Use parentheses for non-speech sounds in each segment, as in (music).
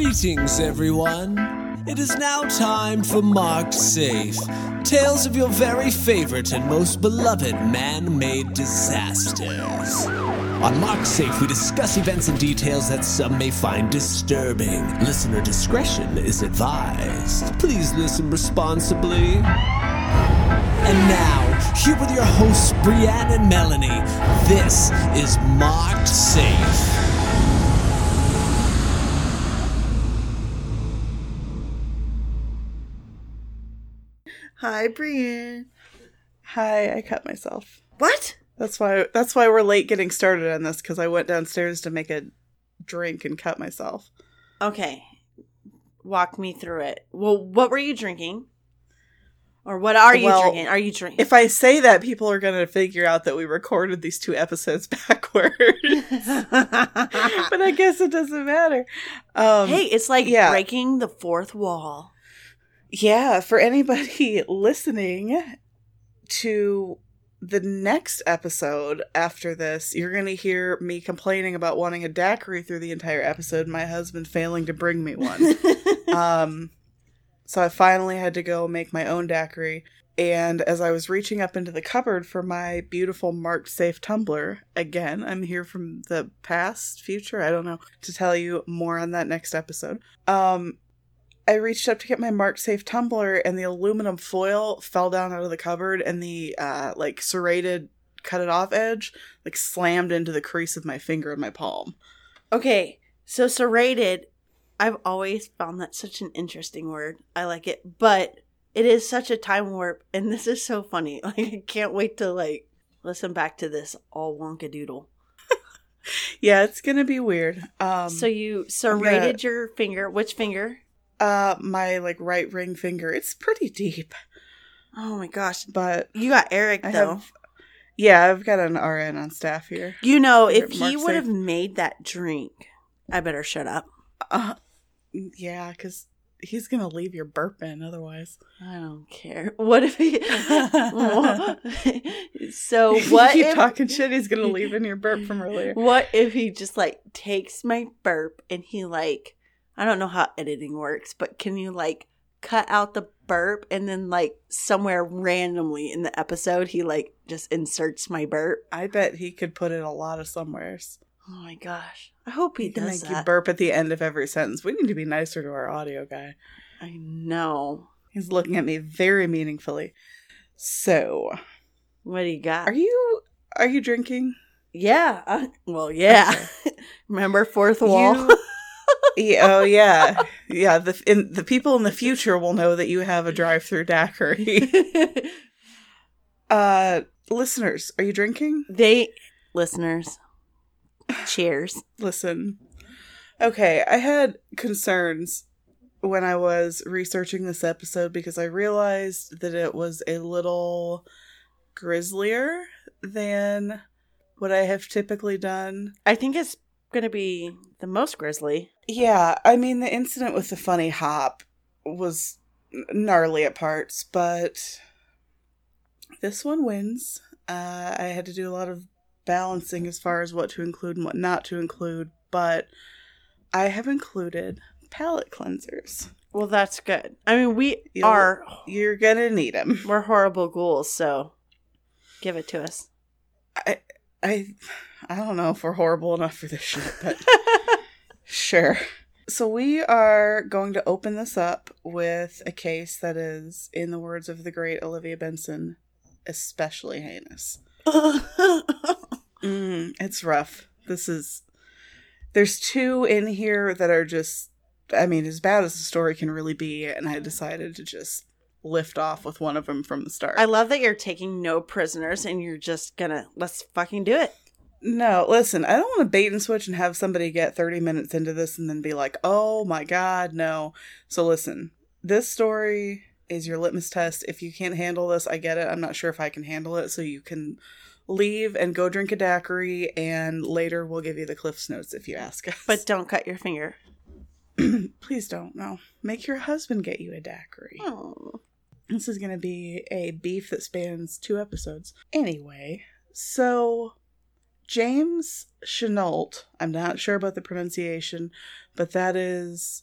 Greetings, everyone. It is now time for Marked Safe. Tales of your very favorite and most beloved man made disasters. On Marked Safe, we discuss events and details that some may find disturbing. Listener discretion is advised. Please listen responsibly. And now, here with your hosts, Brianne and Melanie, this is Marked Safe. Hi, Brianne. Hi, I cut myself. What? That's why that's why we're late getting started on this because I went downstairs to make a drink and cut myself. Okay. Walk me through it. Well, what were you drinking? Or what are you Well, drinking? Are you drinking? If I say that, people are gonna figure out that we recorded these two episodes (laughs) backwards. (laughs) but I guess it doesn't matter. Um, hey, it's like yeah. breaking the fourth wall. Yeah, for anybody (laughs) listening to the next episode after this, you're going to hear me complaining about wanting a daiquiri through the entire episode, my husband failing to bring me one. (laughs) um, so I finally had to go make my own daiquiri. And as I was reaching up into the cupboard for my beautiful marked safe tumbler, again, I'm here from the past, future, I don't know, to tell you more on that next episode. Um, I reached up to get my marked safe tumbler, and the aluminum foil fell down out of the cupboard, and the uh, like serrated cut it off edge like slammed into the crease of my finger and my palm. okay, so serrated, I've always found that such an interesting word. I like it, but it is such a time warp, and this is so funny. (laughs) Like, I can't wait to like listen back to this all Wonka doodle. (laughs) Yeah, it's gonna be weird. Um, so you serrated your finger. Which finger? Uh, my like right ring finger, it's pretty deep, Oh my gosh, but you got Eric I though. have. Yeah, I've got an RN on staff here. You know, if he would have made that drink, I better shut up. Uh, yeah, because he's gonna leave your burp in otherwise. I don't care. (laughs) What if he? (laughs) so (laughs) what you keep if? talking shit, he's gonna leave in your burp from earlier. What if he just like takes my burp and he like I don't know how editing works, but can you like cut out the burp and then like somewhere randomly in the episode he like just inserts my burp? I bet he could put it a lot of somewheres. Oh my gosh! I hope he, He can does make you burp at the end of every sentence. We need to be nicer to our audio guy. I know. He's looking at me very meaningfully. So, What do you got? are you are you drinking? Yeah. uh, well, yeah. (laughs) Remember fourth wall? You- (laughs) Yeah, oh yeah, yeah. The in, the people in the future will know that you have a drive-through daiquiri. (laughs) uh, listeners, are you drinking? they listeners. Cheers. Listen. Okay, I had concerns when I was researching this episode because I realized that it was a little grislier than what I have typically done. I think it's gonna be the most grisly. Yeah, I mean, the incident with the funny hop was gnarly at parts, but this one wins. Uh, I had to do a lot of balancing as far as what to include and what not to include, but I have included palate cleansers. Well, that's good. I mean, we You'll- are You're gonna need them. we're horrible ghouls, so give it to us. I, I, I don't know if we're horrible enough for this shit, but (laughs) sure. So we are going to open this up with a case that is, in the words of the great Olivia Benson, especially heinous. (laughs) Mm, it's rough. This is. There's two in here that are just. I mean, as bad as the story can really be, and I decided to just lift off with one of them from the start. I love that you're taking no prisoners and you're just gonna let's fucking do it. No, listen, I don't want to bait and switch and have somebody get 30 minutes into this and then be like, oh my god, no. So listen, this story is your litmus test. If you can't handle this, I get it. I'm not sure if I can handle it, so you can leave and go drink a daiquiri, and later we'll give you the Cliff's Notes if you ask us. But don't cut your finger. (clears throat) please don't, no. Make your husband get you a daiquiri. Oh. This is going to be a beef that spans two episodes. Anyway, so James Chenault, I'm not sure about the pronunciation, but that is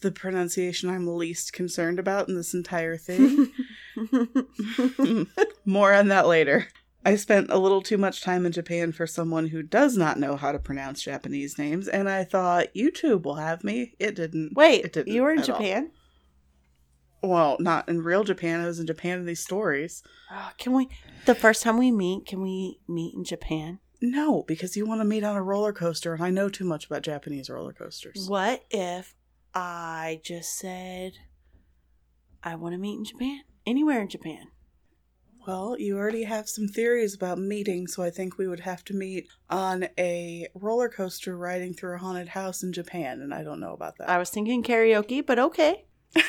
the pronunciation I'm least concerned about in this entire thing. (laughs) More on that later. I spent a little too much time in Japan for someone who does not know how to pronounce Japanese names, and I thought YouTube will have me. It didn't. Wait, it didn't you were in at all. Japan? Well, not in real Japan. I was in Japan in these stories. Oh, can we? The first time we meet, can we meet in Japan? No, because you want to meet on a roller coaster, and I know too much about Japanese roller coasters. What if I just said I want to meet in Japan? Anywhere in Japan. Well, you already have some theories about meeting, so I think we would have to meet on a roller coaster riding through a haunted house in Japan, and I don't know about that. I was thinking karaoke, but okay. (laughs)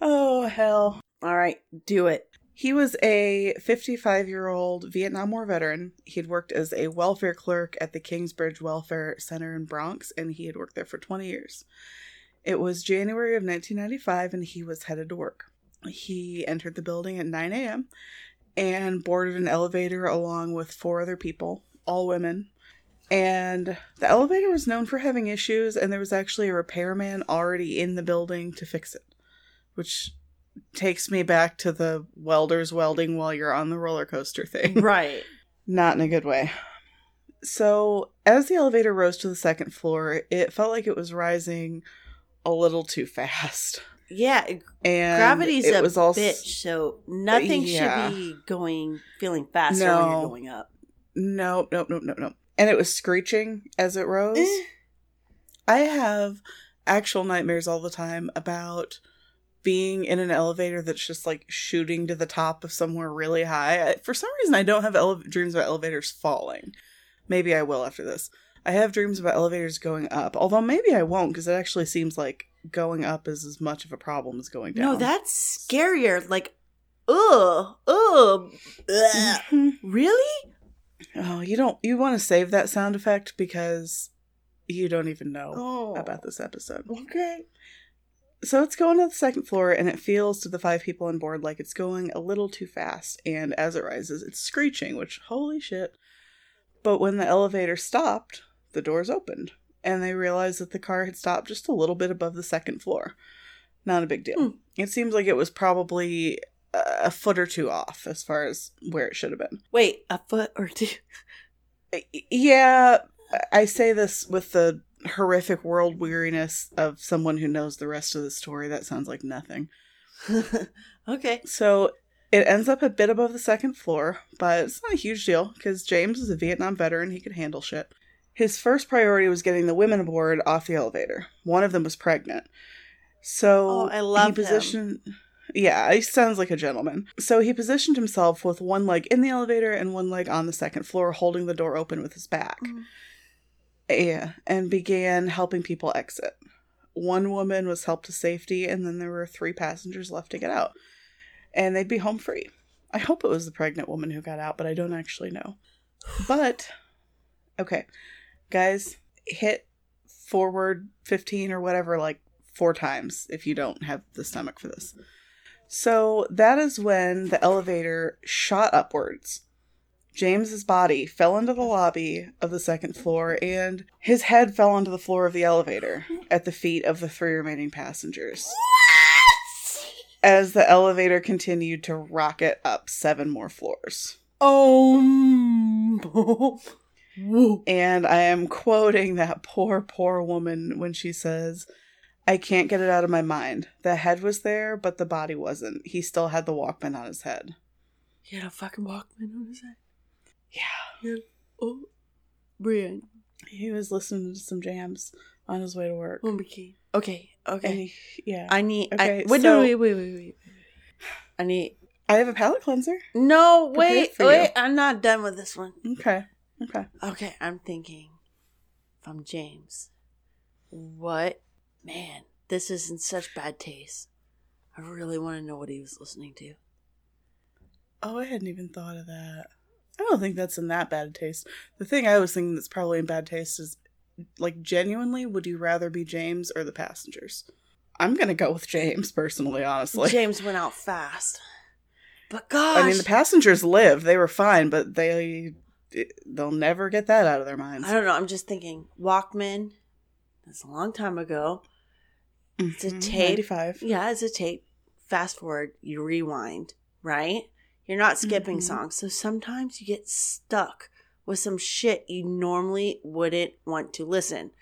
oh, hell. All right, do it. He was a 55 year old Vietnam War veteran. He had worked as a welfare clerk at the Kingsbridge Welfare Center in Bronx, and he had worked there for 20 years. It was January of 1995, and he was headed to work. He entered the building at 9 a.m. and boarded an elevator along with four other people, all women. And the elevator was known for having issues, and there was actually a repairman already in the building to fix it, which takes me back to the welders welding while you're on the roller coaster thing. (laughs) Right. Not in a good way. So, as the elevator rose to the second floor, it felt like it was rising a little too fast. Yeah, And gravity's it a was also bitch, so nothing Yeah. should be going feeling faster when you're going up. no, no, no, no, no. And it was screeching as it rose. Eh. I have actual nightmares all the time about being in an elevator that's just like shooting to the top of somewhere really high. I, for some reason, I don't have ele- dreams about elevators falling. Maybe I will after this. I have dreams about elevators going up, although maybe I won't because it actually seems like going up is as much of a problem as going down. No, that's scarier. Like, ugh, ugh. Mhm. really? Oh, you don't. You want to save that sound effect because you don't even know Oh, about this episode. Okay. So it's going to the second floor, and it feels to the five people on board like it's going a little too fast. And as it rises, it's screeching, which, holy shit. But when the elevator stopped, the doors opened, and they realized that the car had stopped just a little bit above the second floor. Not a big deal. Hmm. It seems like it was probably a foot or two off as far as where it should have been. Wait, a foot or two. (laughs) Yeah, I say this with the horrific world weariness of someone who knows the rest of the story. That sounds like nothing. (laughs) okay. So it ends up a bit above the second floor, but it's not a huge deal because James is a Vietnam veteran. He could handle shit. His first priority was getting the women aboard off the elevator. One of them was pregnant. So Oh, I love he him. Yeah, he sounds like a gentleman. So he positioned himself with one leg in the elevator and one leg on the second floor, holding the door open with his back. Mm. Yeah, and began helping people exit. One woman was helped to safety, and then there were three passengers left to get out. And they'd be home free. I hope it was the pregnant woman who got out, but I don't actually know. But, okay, guys, hit forward 15 or whatever, like four times if you don't have the stomach for this. So that is when the elevator shot upwards. James's body fell into the lobby of the second floor, and his head fell onto the floor of the elevator at the feet of the three remaining passengers. What? As the elevator continued to rocket up seven more floors. Oh. (laughs) And I am quoting that poor, poor woman when she says, I can't get it out of my mind. The head was there, but the body wasn't. He still had the Walkman on his head. He had a fucking Walkman on his head. Yeah. Oh, Brian. He was listening to some jams on his way to work. Oh. Okay, okay. He, yeah. I need. Okay, I, wait, so- no, wait, wait, wait, wait. I need. I have a palate cleanser. No, Prepared wait, you. wait. I'm not done with this one. Okay. Okay. Okay, I'm thinking from James. What? Man, this is in such bad taste. I really want to know what he was listening to. Oh, I hadn't even thought of that. I don't think that's in that bad taste. The thing I was thinking that's probably in bad taste is like genuinely, would you rather be James or the passengers? I'm gonna go with James personally, honestly. (laughs) James went out fast. But gosh, I mean, the passengers live; they were fine, but they they'll never get that out of their minds. I don't know. I'm just thinking Walkman. That's a long time ago. It's a Mhm, tape. 95. Yeah, it's a tape. Fast forward, you rewind, right? You're not skipping Mhm. songs. So sometimes you get stuck with some shit you normally wouldn't want to listen.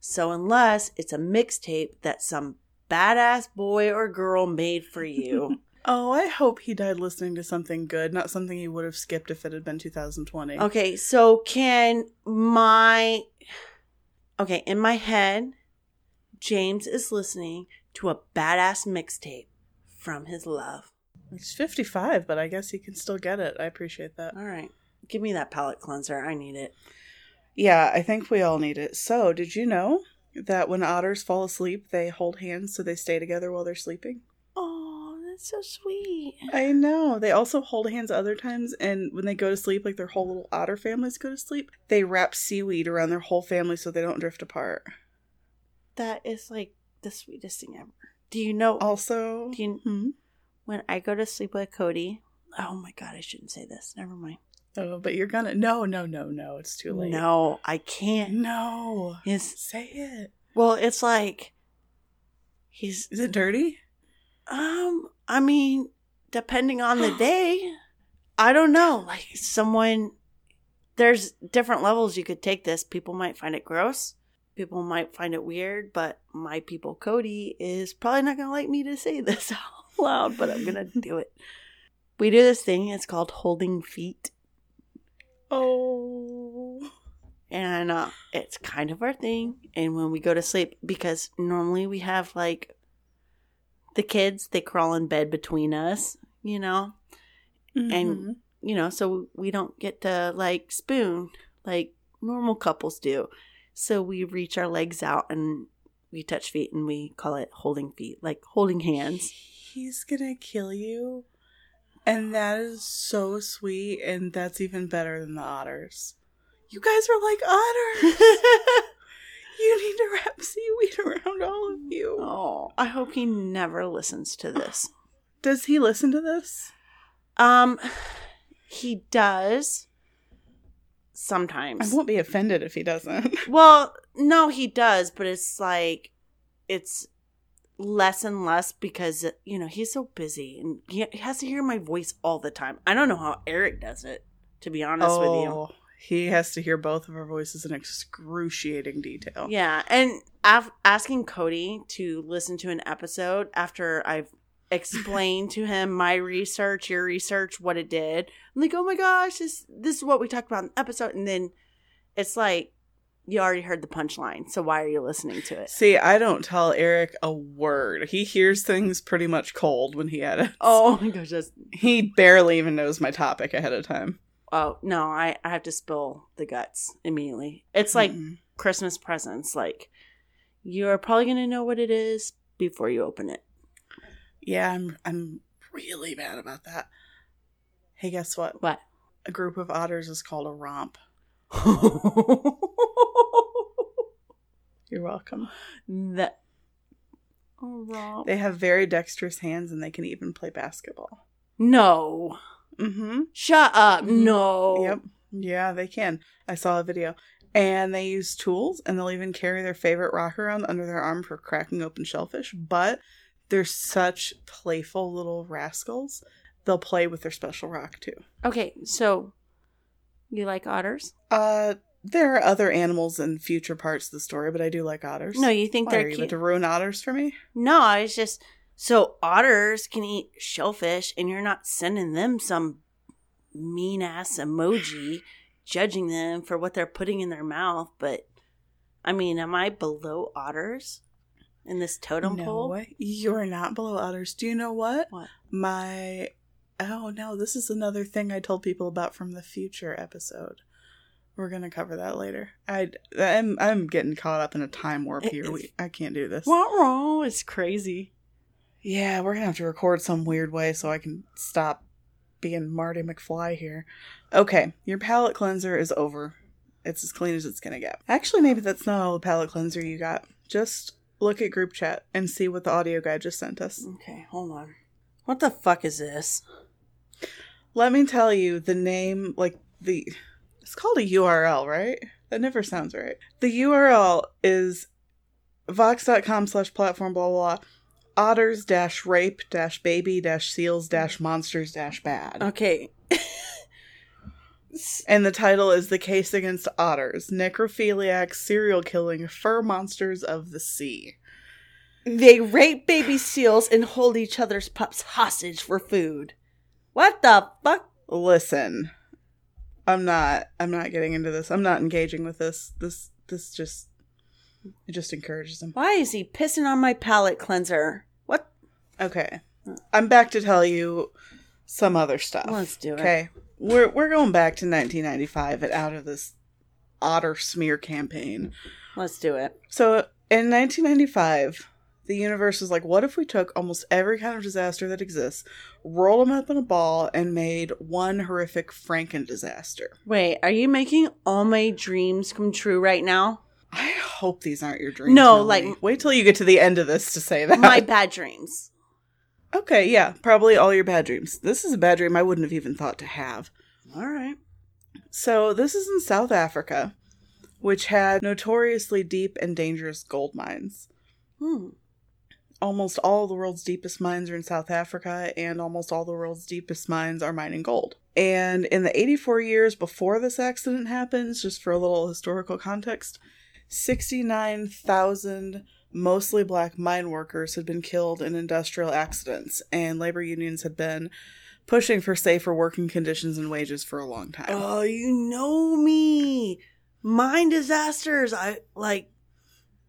So unless it's a mixtape that some badass boy or girl made for you. (laughs) Oh, I hope he died listening to something good, not something he would have skipped if it had been 2020. okay, so can my Okay, in my head, James is listening to a badass mixtape from his love. He's 55, but I guess he can still get it. I appreciate that. All right. Give me that palate cleanser. I need it. Yeah, I think we all need it. So, did you know that when otters fall asleep, they hold hands so they stay together while they're sleeping? Oh, that's so sweet. I know. They also hold hands other times, and when they go to sleep, like their whole little otter families go to sleep, they wrap seaweed around their whole family so they don't drift apart. That is like the sweetest thing ever. Do you know Also, Do you- Hmm? When I go to sleep with Cody? Oh my god, I shouldn't say this. Never mind. oh, but you're gonna no, no, no, no. It's too late. No, I can't. no. His Say it. well, it's like he's Is it dirty? um. I mean, depending on the (gasps) day, I don't know. Like someone, there's different levels you could take this. People might find it gross. People might find it weird, but my people, Cody, is probably not gonna like me to say (laughs) this loud, but I'm gonna do it. We do this thing. It's called holding feet. Oh. and uh, it's kind of our thing. And when we go to sleep, because normally we have like the kids, they crawl in bed between us, you know, Mhm. and you know, so we don't get to like spoon like normal couples do. So we reach our legs out and we touch feet, and we call it holding feet, like holding hands. He's gonna kill you. And that is so sweet, and that's even better than the otters. You guys are like otters. (laughs) you need to wrap seaweed around all of you. oh, I hope he never listens to this. (sighs) Does he listen to this? Um, he does sometimes. I won't be offended if he doesn't. (laughs) Well, no, he does, but it's like it's less and less because you know he's so busy and he has to hear my voice all the time. I don't know how Eric does it, to be honest with you. Oh, he has to hear both of our voices in excruciating detail. Yeah, and af- asking Cody to listen to an episode after I've explained to him my research, your research, what it did. I'm like, oh my gosh, this this is what we talked about in the episode, and then it's like you already heard the punchline, so why are you listening to it? See, I don't tell Eric a word. He hears things pretty much cold when he edits. Oh my gosh, that's He barely even knows my topic ahead of time. oh no, I I have to spill the guts immediately. It's like Mm-mm. Christmas presents, like you're probably gonna know what it is before you open it. Yeah, I'm I'm really mad about that. Hey, guess what? What? A group of otters is called a romp. (laughs) Welcome. that. Oh, Rob. They have very dexterous hands and they can even play basketball. No. Mm-hmm. Shut up. Mhm. No. Yep. Yeah, they can. I saw a video. And they use tools and they'll even carry their favorite rock around under their arm for cracking open shellfish. But they're such playful little rascals. They'll play with their special rock too. Okay, so you like otters? Uh there are other animals in future parts of the story, but I do like otters. No, you think Why, they're you cute? about to ruin otters for me? No, it's just so otters can eat shellfish, and you're not sending them some mean ass emoji judging them for what they're putting in their mouth. But I mean, am I below otters in this totem no, pole? you're not below otters. Do you know what? What? My oh no, this is another thing I told people about from the future episode. We're gonna cover that later. I I'm I'm getting caught up in a time warp It- here. We, I can't do this. What wrong? It's crazy. Yeah, we're gonna have to record some weird way so I can stop being Marty McFly here. Okay, your palate cleanser is over. It's as clean as it's gonna get. Actually, maybe that's not all the palate cleanser you got. Just look at group chat and see what the audio guy just sent us. Okay, hold on. What the fuck is this? Let me tell you the name, like the. It's called a URL, right? That never sounds right. The URL is Vox.com slash platform blah blah blah. Otters dash rape dash baby dash seals dash monsters dash bad. Okay. (laughs) And the title is The Case Against Otters Necrophiliac Serial Killing Fur Monsters of the Sea. They rape baby seals and hold each other's pups hostage for food. What the fuck? Listen, I'm not I'm not getting into this. I'm not engaging with this. This this just it just encourages him. Why is he pissing on my palate cleanser? What? Okay. I'm back to tell you some other stuff. Let's do it. Okay. We're we're going back to 1995 and out of this otter smear campaign. Let's do it. So in 1995, the universe is like, what if we took almost every kind of disaster that exists, rolled them up in a ball, and made one horrific Franken disaster? Wait, are you making all my dreams come true right now? I hope these aren't your dreams. No, Melanie. like- wait till you get to the end of this to say that. my (laughs) bad dreams. okay, yeah, probably all your bad dreams. This is a bad dream I wouldn't have even thought to have. All right. So this is in South Africa, which had notoriously deep and dangerous gold mines. Hmm. Almost all the world's deepest mines are in South Africa, and almost all the world's deepest mines are mining gold. And in the 84 years before this accident happens, just for a little historical context, 69,000 mostly black mine workers had been killed in industrial accidents, and labor unions had been pushing for safer working conditions and wages for a long time. Oh, you know me. Mine disasters. I like.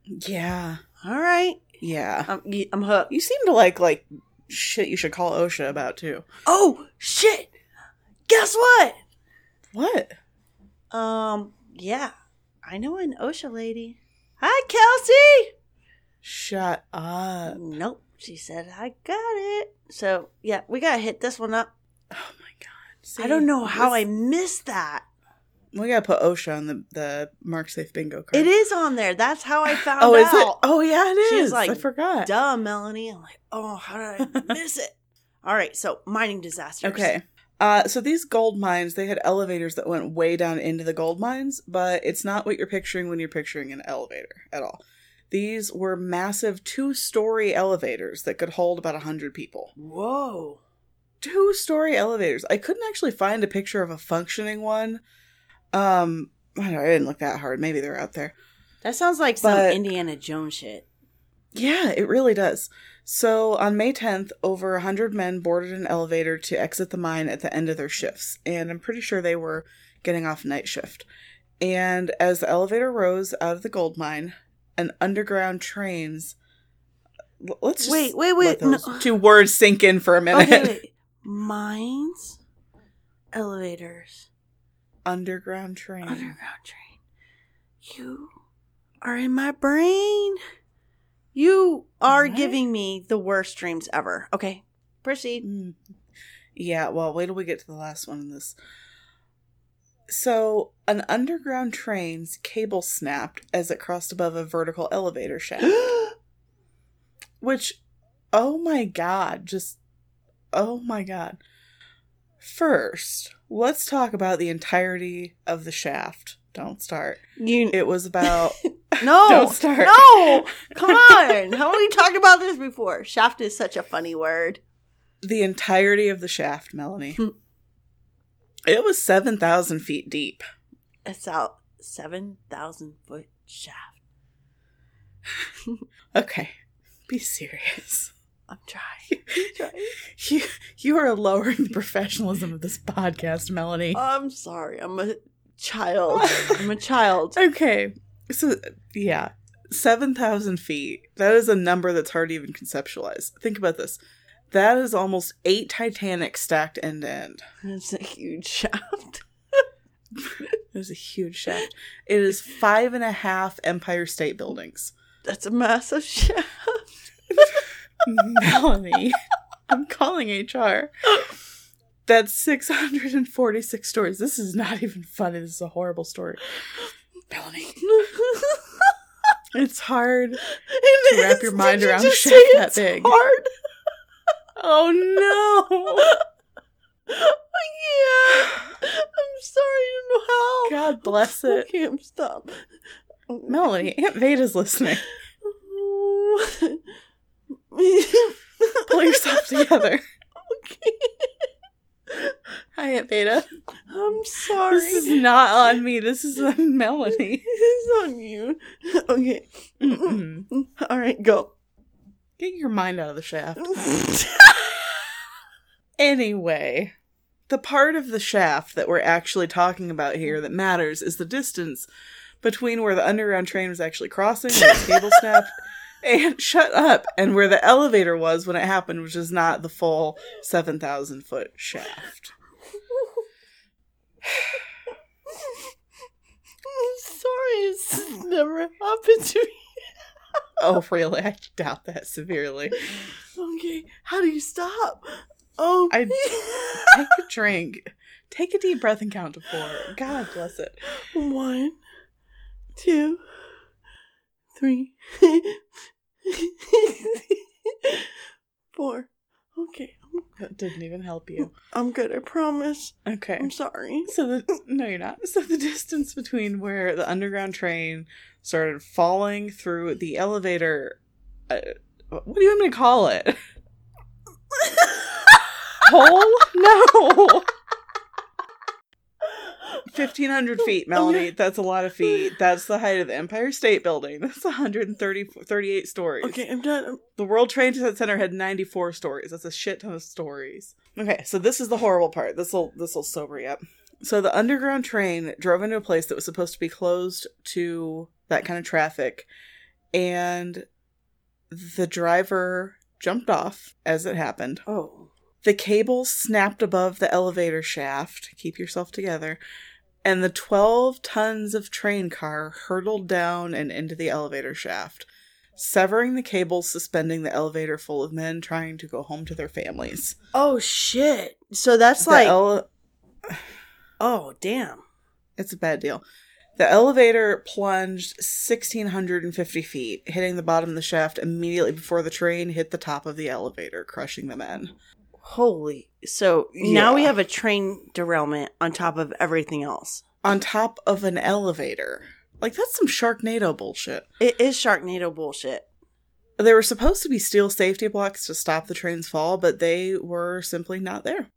Yeah. All right. Yeah. I'm, I'm hooked. You seem to like like shit you should call OSHA about too. Oh shit! Guess what? What? Um. Yeah, I know an OSHA lady. Hi, Kelsey. Shut up. Nope. She said I got it. So yeah, we gotta hit this one up. Oh my god. I don't know how I missed that. We gotta put OSHA on the the Marked Safe bingo card. It is on there. That's how I found Oh, out. is it? Oh yeah, it is. She's like, I forgot. Duh, Melanie. I'm like, oh, how did I (laughs) miss it? All right, so mining disasters. Okay. Uh, so these gold mines, they had elevators that went way down into the gold mines, but it's not what you're picturing when you're picturing an elevator at all. These were massive two-story elevators that could hold about a hundred people. Whoa. Two-story elevators. I couldn't actually find a picture of a functioning one. Um, I don't know. I didn't look that hard. Maybe they're out there. That sounds like some Indiana Jones shit. Yeah, it really does. So on May 10th, over 100 men boarded an elevator to exit the mine at the end of their shifts, and I'm pretty sure they were getting off night shift. And as the elevator rose out of the gold mine, an underground trains. Let's just Wait, wait, wait, let those no. two words sink in for a minute. Okay, wait. Mines, elevators, underground train. underground train. You are in my brain. You are giving me the worst dreams ever. Okay, proceed. Mm. Yeah, well, wait till we get to the last one in this. So, an underground train's cable snapped as it crossed above a vertical elevator shaft. (gasps) Which, oh my god, just, oh my god. First, let's talk about the entirety of the shaft. Don't start. you It was about. (laughs) (laughs) no, Don't start. no. Come on, how have we talked about this before? Shaft is such a funny word. the entirety of the shaft, Melanie. Hmm. it was 7,000 feet deep. It's out seven thousand foot shaft. (laughs) Okay, be serious. I'm trying. (laughs) I'm trying. (laughs) You you are lowering the professionalism of this podcast, Melanie. I'm sorry. I'm a child. I'm a child. (laughs) Okay, so yeah, seven thousand feet. That is a number that's hard to even conceptualize. Think about this. That is almost eight Titanic stacked end to end. It's a huge shaft. It is a huge shaft. It is five and a half Empire State Buildings. That's a massive shaft. Melanie, I'm calling HR. That's 646 stories. This is not even funny. This is a horrible story. Melanie, it's hard. to wrap your mind around say that it's big. Hard. Oh no! I can't. I'm sorry. I don't know how. God bless I it. can't stop. Melanie, Aunt Veda's listening. (laughs) (laughs) Pull yourself together. okay. (laughs) Hi, Aunt Beta. I'm sorry. This is not on me. This is on (laughs) Melanie. It's on you. Okay. Mm-mm. All right, go. Get your mind out of the shaft. Anyway, the part of the shaft that we're actually talking about here that matters is the distance between where the underground train was actually crossing, and the cable snapped, and (laughs) shut up, and where the elevator was when it happened, which is not the full 7,000 foot shaft. I'm sorry, it's never happened to me. (laughs) Oh, really? I doubt that severely. Okay, how do you stop? Oh, I- (laughs) Take a drink. Take a deep breath and count to four. God bless it. One, two, three, (laughs) four. Okay, That didn't even help you. I'm good. I promise. Okay. I'm sorry. So the no, you're not. So the distance between where the underground train started falling through the elevator, uh, what do you want me to call it? (laughs) Hole? No. Fifteen hundred oh, feet, oh, Melanie. That's a lot of feet. That's the height of the Empire State Building. That's 130, 38 stories. Okay, I'm done. The World Trade Center had 94 stories. That's a shit ton of stories. Okay, so this is the horrible part. This will this will sober you up. So the underground train drove into a place that was supposed to be closed to that kind of traffic, and the driver jumped off as it happened. Oh. The cable snapped above the elevator shaft. Keep yourself together. And the 12 tons of train car hurtled down and into the elevator shaft, severing the cables suspending the elevator full of men trying to go home to their families. Oh shit. So that's The like ele- oh damn. it's a bad deal. The elevator plunged 1,650 feet, hitting the bottom of the shaft immediately before the train hit the top of the elevator, crushing the men. Holy. So now we have a train derailment on top of everything else. On top of an elevator. Like, that's some Sharknado bullshit. It is Sharknado bullshit. There were supposed to be steel safety blocks to stop the train's fall, but they were simply not there.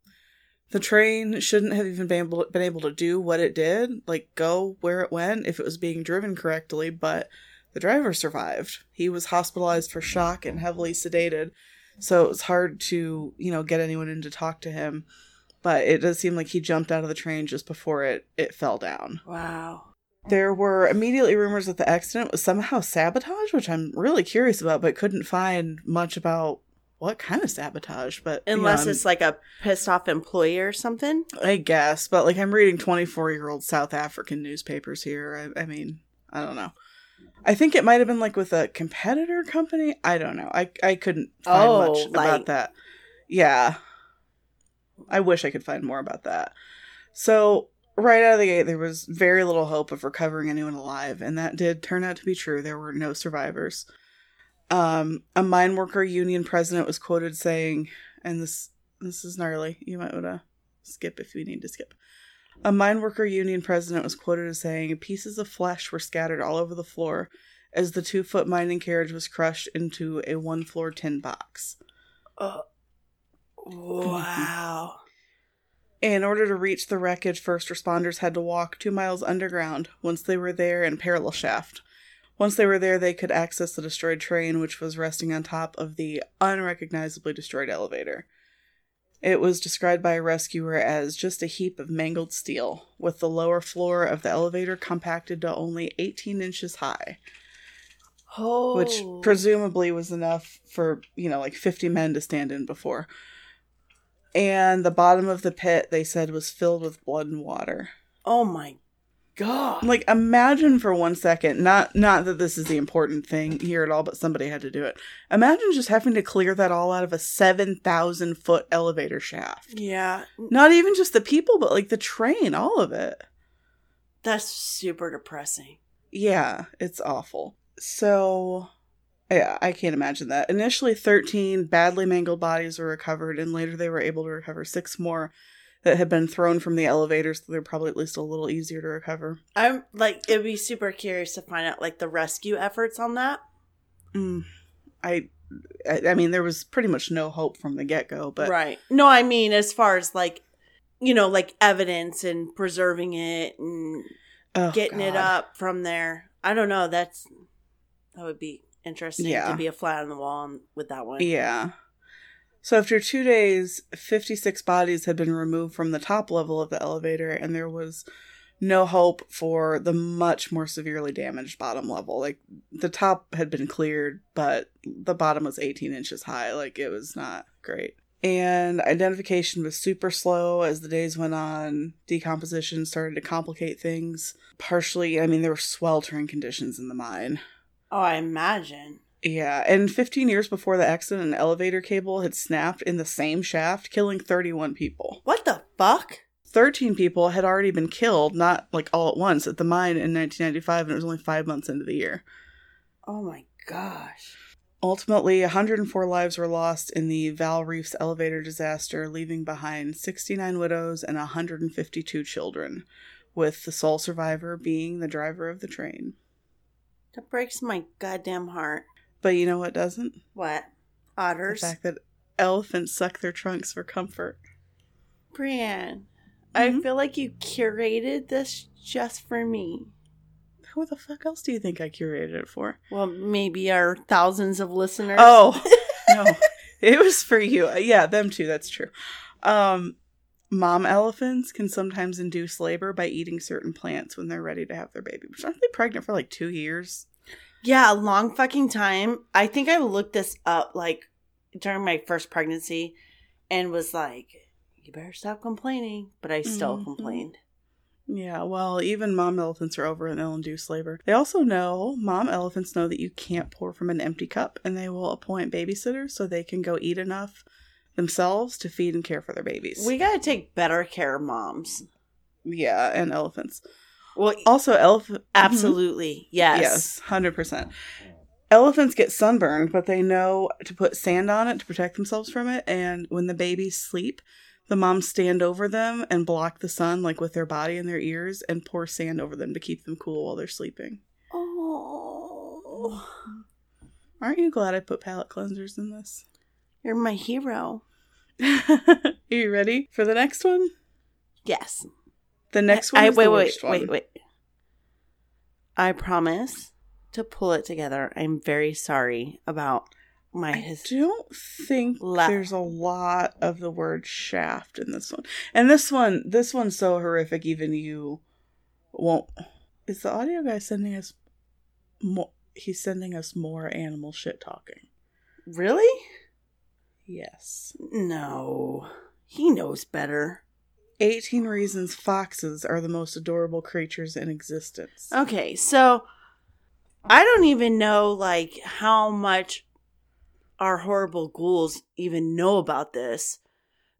The train shouldn't have even been able, been able to do what it did, like go where it went if it was being driven correctly, but the driver survived. He was hospitalized for shock and heavily sedated, so it was hard to, you know, get anyone in to talk to him. But it does seem like he jumped out of the train just before it, it fell down. Wow. There were immediately rumors that the accident was somehow sabotage, which I'm really curious about, but couldn't find much about what kind of sabotage. But you know, Unless it's like a pissed off employee or something. I guess, but like I'm reading 24 year old South African newspapers here. I, I mean, I don't know. I think it might have been like with a competitor company. I don't know. I I couldn't find Oh, much like- about that. Yeah, I wish I could find more about that. So right out of the gate, there was very little hope of recovering anyone alive, and that did turn out to be true. There were no survivors. Um, a mine worker union president was quoted saying, and this this is gnarly. You might want to skip if we need to skip. A mine worker union president was quoted as saying, "Pieces of flesh were scattered all over the floor." As the two foot mining carriage was crushed into a one floor tin box. Uh, wow. In order to reach the wreckage, first responders had to walk two miles underground. Once they were there, in parallel shaft. Once they were there, they could access the destroyed train, which was resting on top of the unrecognizably destroyed elevator. It was described by a rescuer as just a heap of mangled steel, with the lower floor of the elevator compacted to only 18 inches high, Oh. which presumably was enough for, you know, like 50 men to stand in before. And the bottom of the pit, they said, was filled with blood and water. oh my god. Like imagine for one second, not not that this is the important thing here at all, but somebody had to do it. Imagine just having to clear that all out of a 7,000 foot elevator shaft. yeah. Not even just the people, but like the train, all of it. That's super depressing. Yeah, it's awful. So, yeah, I can't imagine that. Initially, 13 badly mangled bodies were recovered, and later they were able to recover six more that had been thrown from the elevators, so they're probably at least a little easier to recover. I'm like, it'd be super curious to find out like the rescue efforts on that. Mm. I, I, I mean, there was pretty much no hope from the get go. But right. No, I mean as far as like you know, like evidence and preserving it and oh, getting it up from there. I don't know. That's that would be interesting Yeah. to be a fly on the wall with that one. Yeah. So after two days, 56 bodies had been removed from the top level of the elevator, and there was no hope for the much more severely damaged bottom level. Like, the top had been cleared, but the bottom was 18 inches high. Like, it was not great. And identification was super slow as the days went on. Decomposition started to complicate things. Partially, I mean, there were sweltering conditions in the mine. Oh, I imagine. Yeah, and 15 years before the accident, an elevator cable had snapped in the same shaft, killing 31 people. What the fuck? 13 people had already been killed, not like all at once, at the mine in 1995, and it was only five months into the year. Oh my gosh. Ultimately, 104 lives were lost in the Vaal Reefs elevator disaster, leaving behind 69 widows and 152 children, with the sole survivor being the driver of the train. That breaks my goddamn heart. But you know what doesn't? What? Otters. The fact that elephants suck their trunks for comfort. Brianne, Mhm. I feel like you curated this just for me. Who the fuck else do you think I curated it for? Well, maybe our thousands of listeners. Oh, (laughs) no. It was for you. Yeah, them too. That's true. Um, mom elephants can sometimes induce labor by eating certain plants when they're ready to have their baby. But aren't they pregnant for like two years? Yeah, a long fucking time. I think I looked this up like during my first pregnancy and was like, you better stop complaining. But I still Mhm. complained. Yeah, well, even mom elephants are over and they'll induce labor. They also know, mom elephants know that you can't pour from an empty cup and they will appoint babysitters so they can go eat enough themselves to feed and care for their babies. We got to take better care of moms. yeah, and elephants. Well, Also, elephant. Mm-hmm. absolutely. Yes. Yes, 100%. Elephants get sunburned, but they know to put sand on it to protect themselves from it. And when the babies sleep, the moms stand over them and block the sun, like with their body and their ears, and pour sand over them to keep them cool while they're sleeping. Oh, Aren't you glad I put palate cleansers in this? you're my hero. (laughs) Are you ready for the next one? Yes. The next one I, is wait, the wait, worst one. wait, wait. I promise to pull it together. I'm very sorry about my I his. don't think La- there's a lot of the word shaft in this one. And this one, this one's so horrific, even you won't. Is the audio guy sending us more? He's sending us more animal shit talking. Really? Yes. No. He knows better. 18 reasons foxes are the most adorable creatures in existence. Okay, so I don't even know like how much our horrible ghouls even know about this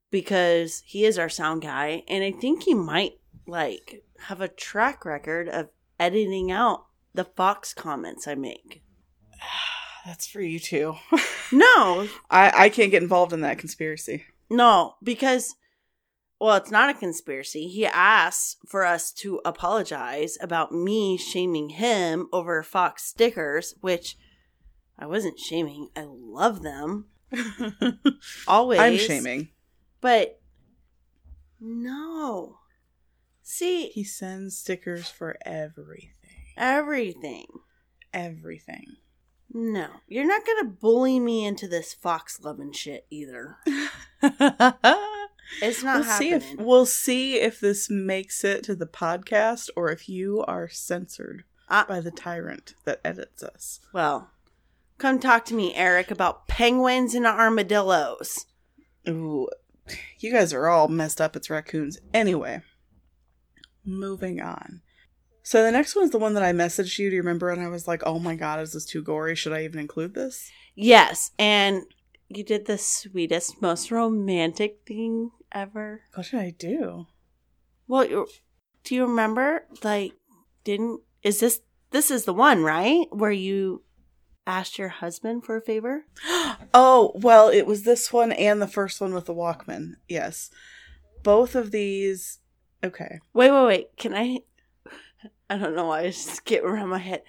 because he is our sound guy and I think he might like have a track record of editing out the fox comments I make. (sighs) That's for you too. No, (laughs) I, I can't get involved in that conspiracy. no, because well, it's not a conspiracy. He asked for us to apologize about me shaming him over fox stickers, which I wasn't shaming. I love them. (laughs) Always. I'm shaming. But no. See, He sends stickers for everything. everything. Everything. No. You're not going to bully me into this fox loving shit either. (laughs) It's not we'll see happening. if we'll see if this makes it to the podcast or if you are censored Uh, by the tyrant that edits us. well, come talk to me, Eric, about penguins and armadillos. Ooh, you guys are all messed up. It's raccoons. Anyway, moving on. So the next one's the one that I messaged you. Do you remember? And I was like, "Oh my god, is this too gory? Should I even include this?" Yes, and you did the sweetest, most romantic thing ever. What did I do? Well, do you remember? Like, didn't is this this is the one right where you asked your husband for a favor? (gasps) (gasps) Oh, well, it was this one and the first one with the Walkman. Yes. Both of these. Okay. Wait, wait, wait. Can I? (laughs) I don't know why I just get around my head.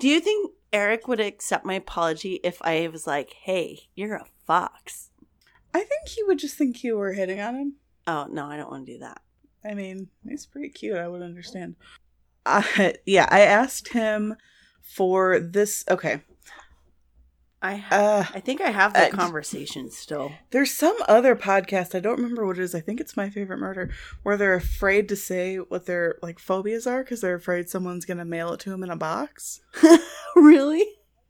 Do you think Eric would accept my apology if I was like, "Hey, you're a fox"? I think he would just think you were hitting on him. Oh no, I don't want to do that. I mean, he's pretty cute. I would understand. Uh, yeah, I asked him for this. Okay. I ha- Uh, I think I have the uh, conversation still. there's some other podcast. I don't remember what it is. I think it's My Favorite Murder, where they're afraid to say what their like phobias are because they're afraid someone's gonna mail it to them in a box. (laughs) really?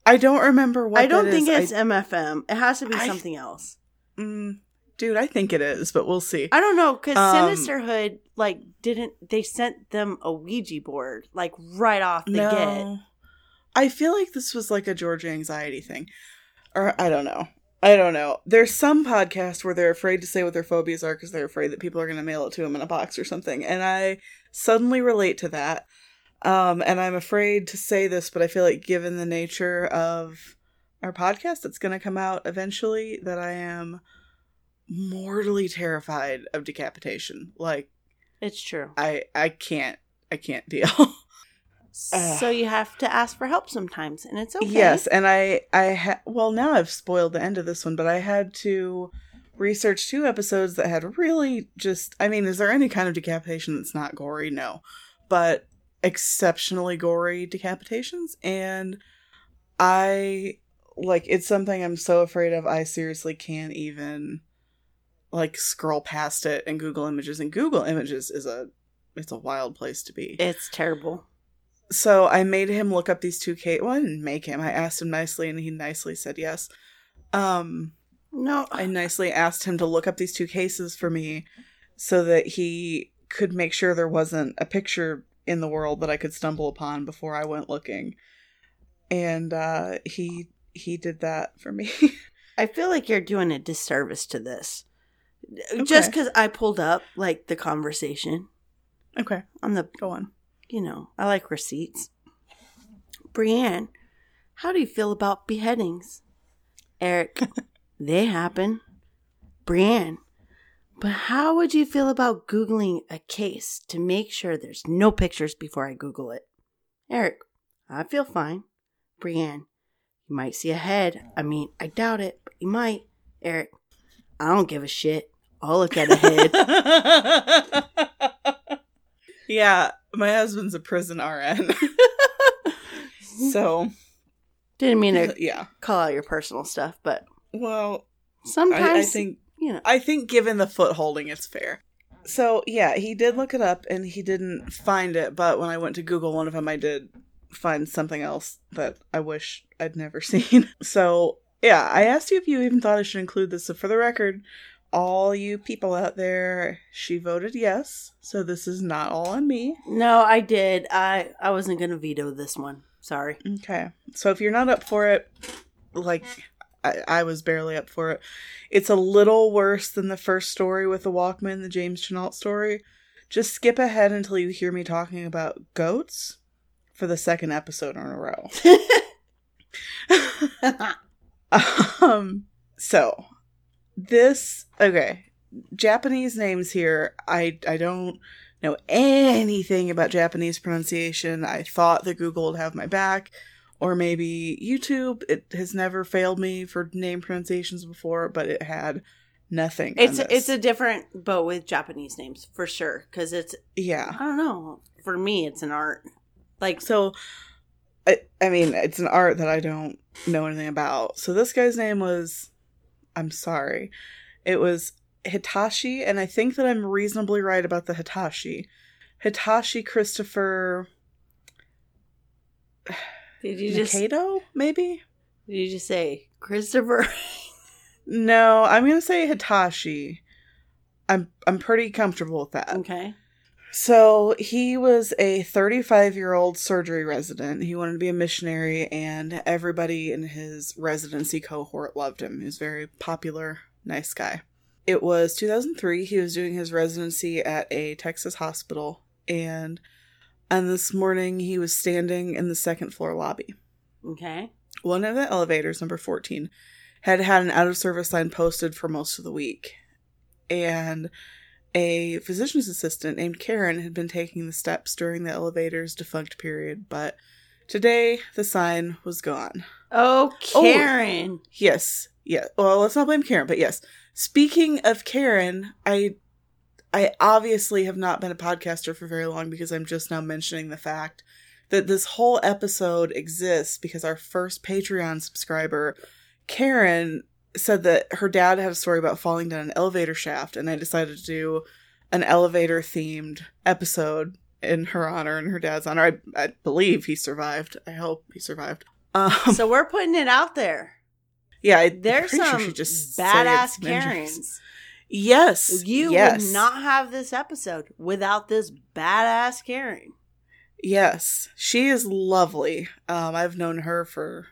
I don't remember what. I don't that think is. it's MFM. It has to be I- something else. Mm, dude, I think it is, but we'll see. I don't know because Um, Sinisterhood like didn't they sent them a Ouija board like right off the no, get. I feel like this was like a Georgia anxiety thing, or I don't know. I don't know. There's some podcast where they're afraid to say what their phobias are because they're afraid that people are going to mail it to them in a box or something, and I suddenly relate to that. Um, and I'm afraid to say this, but I feel like given the nature of our podcast that's going to come out eventually, that I am mortally terrified of decapitation. Like It's true. I, I can't, I can't deal. (laughs) So you have to ask for help sometimes, and it's okay. Yes, and I I ha- well now I've spoiled the end of this one, but I had to research two episodes that had really just I mean, is there any kind of decapitation that's not gory? No. But exceptionally gory decapitations and I like it's something I'm so afraid of I seriously can't even like scroll past it and Google Images and Google Images is a it's a wild place to be It's terrible. So I made him look up these two Kate. Well, I didn't make him. I asked him nicely, and he nicely said yes. Um, No, I nicely asked him to look up these two cases for me, so that he could make sure there wasn't a picture in the world that I could stumble upon before I went looking. And uh, he he did that for me. (laughs) I feel like you're doing a disservice to this. Just because I pulled up like the conversation okay, on the, go on. You know, I like receipts. Brianne, how do you feel about beheadings? Eric, (laughs) they happen. Brianne, but how would you feel about Googling a case to make sure there's no pictures before I Google it? Eric, I feel fine. Brianne, you might see a head. I mean, I doubt it, but you might. Eric, I don't give a shit. I'll look at a head. (laughs) yeah, my husband's a prison RN, (laughs) so Didn't mean to (laughs) yeah. call out your personal stuff, but Well, sometimes I, I think you know. I think given the foot holding, it's fair. So yeah, he did look it up and he didn't find it, but when I went to Google one of them, I did find something else that I wish I'd never (laughs) seen. So yeah, I asked you if you even thought I should include this. So for the record, all you people out there, she voted yes. So this is not all on me. No, I did. I I wasn't gonna veto this one. Sorry. Okay. So if you're not up for it, like I, I was barely up for it. It's a little worse than the first story with the Walkman, the James Chenault story. Just skip ahead until you hear me talking about goats for the second episode in a row. (laughs) (laughs) um so this okay. Japanese names here. I I don't know anything about Japanese pronunciation. I thought that Google would have my back, or maybe YouTube. It has never failed me for name pronunciations before, but it had nothing. on it's this. it's a different boat with Japanese names for sure. Because it's yeah. I don't know. For me, it's an art. Like So, I I mean, it's an art that I don't know anything about. So this guy's name was, I'm sorry, it was Hitoshi, and I think that I'm reasonably right about the Hitoshi. Hitoshi Christopher did you just Mikado, maybe? did you just say Christopher? (laughs) No, I'm gonna say Hitoshi. I'm I'm pretty comfortable with that. okay. So he was a 35 year old surgery resident. He wanted to be a missionary, and everybody in his residency cohort loved him. He was a very popular, nice guy. It was 2003. He was doing his residency at a Texas hospital, and and this morning he was standing in the second floor lobby. Okay. One of the elevators, number 14, had had an out of service sign posted for most of the week. And a physician's assistant named Karen had been taking the steps during the elevator's defunct period, but Today, the sign was gone. Oh, oh, Karen. Yes. Yeah. Well, let's not blame Karen, but yes. Speaking of Karen, I I obviously have not been a podcaster for very long because I'm just now mentioning the fact that this whole episode exists because our first Patreon subscriber, Karen, said that her dad had a story about falling down an elevator shaft, and I decided to do an elevator themed episode in her honor and her dad's honor. I, I believe he survived. I hope he survived. Um, so we're putting it out there. yeah, I, There's sure some she just badass. Karens. Yes, You yes. would not have this episode without this badass Karen. Yes, she is lovely. Um, I've known her for,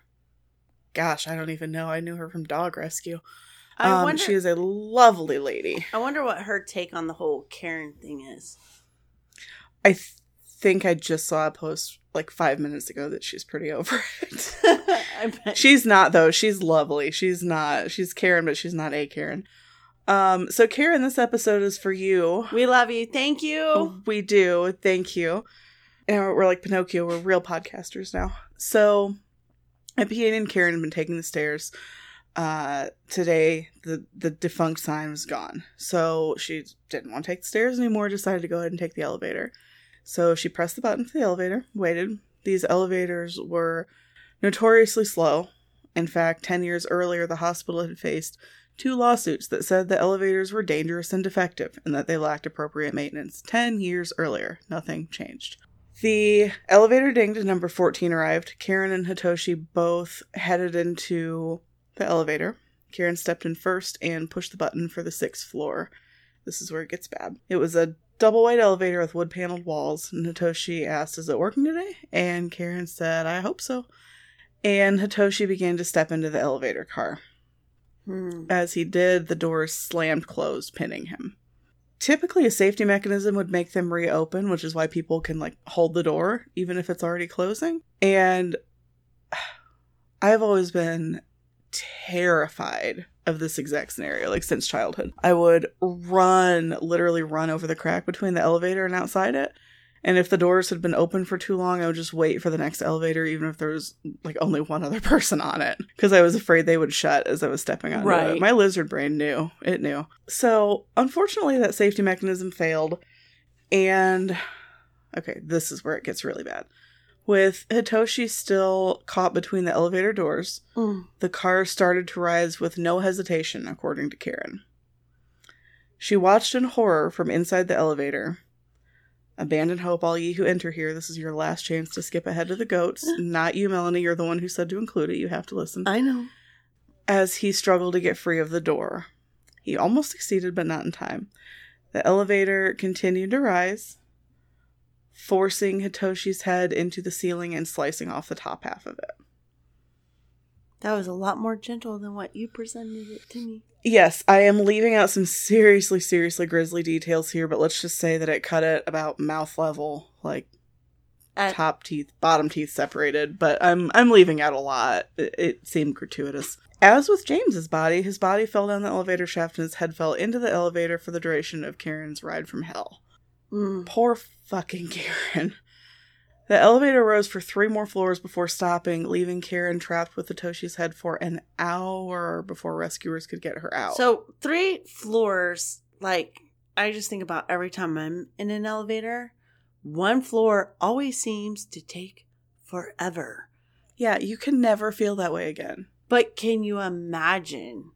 gosh, I don't even know. I knew her from Dog Rescue. I um, wonder. she is a lovely lady. I wonder what her take on the whole Karen thing is. I th- think I just saw a post like five minutes ago that she's pretty over it. (laughs) I she's not though. She's lovely. She's not. She's Karen, but she's not a Karen. Um. So Karen, this episode is for you. we love you. Thank you. We do. Thank you. And we're like Pinocchio. We're real podcasters now. So, Epiane and Karen had been taking the stairs. Uh, today the the defunct sign was gone, so she didn't want to take the stairs anymore. Decided to go ahead and take the elevator. So she pressed the button for the elevator. Waited. These elevators were notoriously slow. In fact, ten years earlier, the hospital had faced two lawsuits that said the elevators were dangerous and defective and that they lacked appropriate maintenance. Ten years earlier, nothing changed. The elevator dinged and number 14 arrived. Karen and Hitoshi both headed into the elevator. Karen stepped in first and pushed the button for the sixth floor. This is where it gets bad. It was a double wide elevator with wood paneled walls. And Hitoshi asked, Is it working today? And Karen said, I hope so. And Hitoshi began to step into the elevator car. Hmm. As he did, the doors slammed closed, pinning him. Typically, a safety mechanism would make them reopen, which is why people can like hold the door even if it's already closing. And (sighs) I've always been terrified of this exact scenario, like since childhood. I would run, literally run over the crack between the elevator and outside it. And if the doors had been open for too long, I would just wait for the next elevator, even if there was like only one other (laughs) person on it, because I was afraid they would shut as I was stepping onto Right. it. My lizard brain knew. It knew. So, unfortunately, that safety mechanism failed. And, okay, this is where it gets really bad. With Hitoshi still caught between the elevator doors, Mm. the car started to rise with no hesitation, according to Karen. She watched in horror from inside the elevator. Abandon hope, all ye who enter here. This is your last chance to skip ahead to the goats. (gasps) Not you, Melanie. You're the one who said to include it. You have to listen. I know. As he struggled to get free of the door, he almost succeeded, but not in time. The elevator continued to rise, forcing Hitoshi's head into the ceiling and slicing off the top half of it. That was a lot more gentle than what you presented it to me. Yes, I am leaving out some seriously, seriously grisly details here, but let's just say that it cut it about mouth level, like At- top teeth, bottom teeth separated. But I'm I'm leaving out a lot. It, it seemed gratuitous. As with James's body, his body fell down the elevator shaft and his head fell into the elevator for the duration of Karen's ride from hell. Mm. Poor fucking (laughs) Karen. The elevator rose for three more floors before stopping, leaving Karen trapped with Hitoshi's head for an hour before rescuers could get her out. So three floors, like I just think about every time I'm in an elevator, one floor always seems to take forever. Yeah, you can never feel that way again. But can you imagine?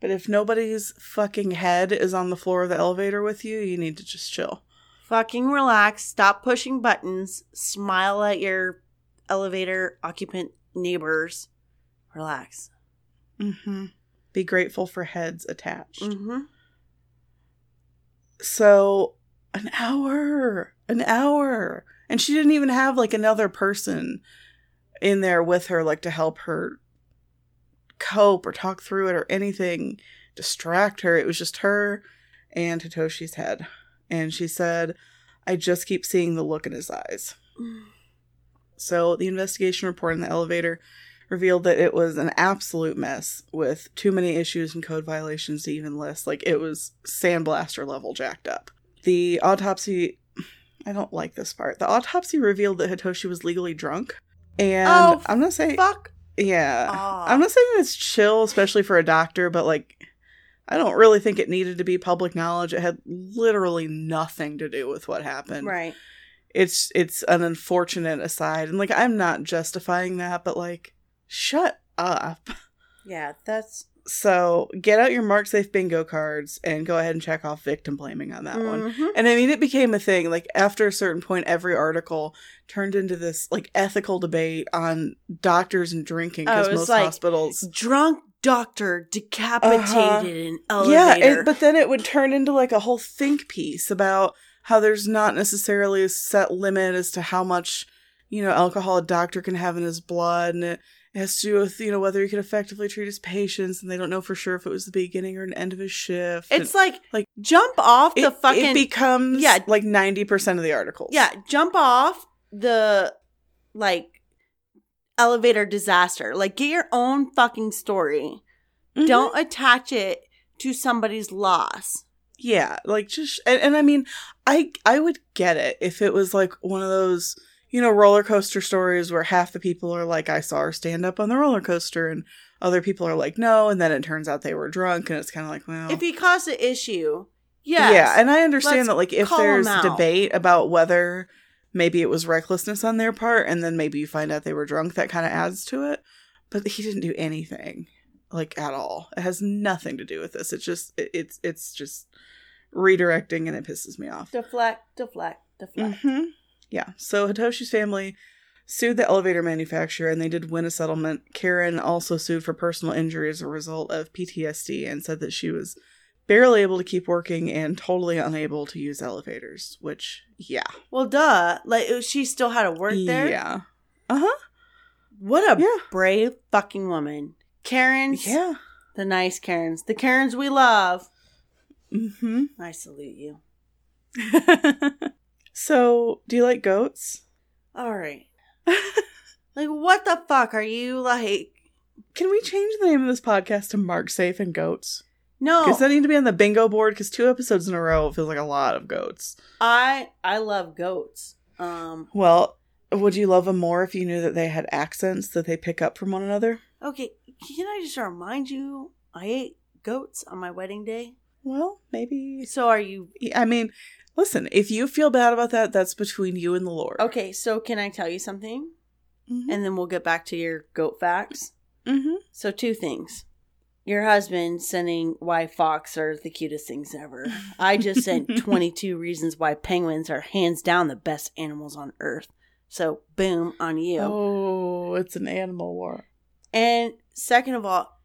But if nobody's fucking head is on the floor of the elevator with you, you need to just chill. Fucking relax, stop pushing buttons, smile at your elevator occupant neighbors. Relax. Mm-hmm. Be grateful for heads attached. Mm-hmm. So, an hour, an hour. And she didn't even have like another person in there with her, like to help her cope or talk through it or anything, distract her. It was just her and Hitoshi's head. And she said, I just keep seeing the look in his eyes. (sighs) So the investigation report in the elevator revealed that it was an absolute mess with too many issues and code violations to even list. Like it was sandblaster level jacked up. The autopsy (sighs) I don't like this part. The autopsy revealed that Hitoshi was legally drunk. And Oh, I'm not saying Fuck. Yeah. off. I'm not saying it's chill, especially for a doctor, but like, I don't really think it needed to be public knowledge. It had literally nothing to do with what happened. Right. It's it's an unfortunate aside, and like I'm not justifying that, but like, shut up. (laughs) Yeah, that's So get out your Marked Safe bingo cards and go ahead and check off victim blaming on that one. Mhm. And I mean, it became a thing. Like after a certain point, every article turned into this like ethical debate on doctors and drinking Oh, because was most like, hospitals drunk doctor decapitated Uh-huh. in Yeah, elevator. and, but then it would turn into like a whole think piece about how there's not necessarily a set limit as to how much, you know, alcohol a doctor can have in his blood. And it, it has to do with, you know, whether he could effectively treat his patients. And they don't know for sure if it was the beginning or an end of his shift. it's And like like, jump off the it, fucking it becomes Yeah. like 90% of the articles. yeah, jump off the like elevator disaster. Like get your own fucking story. Mhm. Don't attach it to somebody's loss. Yeah, like just and, and I mean, I I would get it if it was like one of those you know roller coaster stories where half the people are like I saw her stand up on the roller coaster and other people are like no, and then it turns out they were drunk and it's kind of like well, If he caused the issue, yeah, yeah, and I understand that like if there's debate about whether maybe it was recklessness on their part and then maybe you find out they were drunk, that kind of adds to it. But he didn't do anything like at all. It has nothing to do with this. It's just it, it's it's just redirecting and it pisses me off. deflect, deflect, deflect. hmm Yeah. So Hitoshi's family sued the elevator manufacturer and they did win a settlement. Karen also sued for personal injury as a result of PTSD and said that she was barely able to keep working and totally unable to use elevators, which, yeah. Well, duh. Like she still had to work there. Yeah. Uh huh. What a Yeah. brave fucking woman. Karens. Yeah. The nice Karens. The Karens we love. hmm I salute you. (laughs) so, do you like goats? All right. (laughs) Like, what the fuck are you like? Can we change the name of this podcast to Marked Safe and Goats? No, Because I need to be on the bingo board because two episodes in a row feels like a lot of goats. I I love goats. Um. Well, would you love them more if you knew that they had accents that they pick up from one another? Okay. Can I just remind you? I ate goats on my wedding day. Well, maybe. So are you? I mean, listen, if you feel bad about that, that's between you and the Lord. Okay. So can I tell you something? Mm-hmm. And then we'll get back to your goat facts. hmm So two things. Your husband sending why fox are the cutest things ever. I just sent (laughs) 22 reasons why penguins are hands down the best animals on earth. So boom on you. Oh, it's an animal war. And second of all,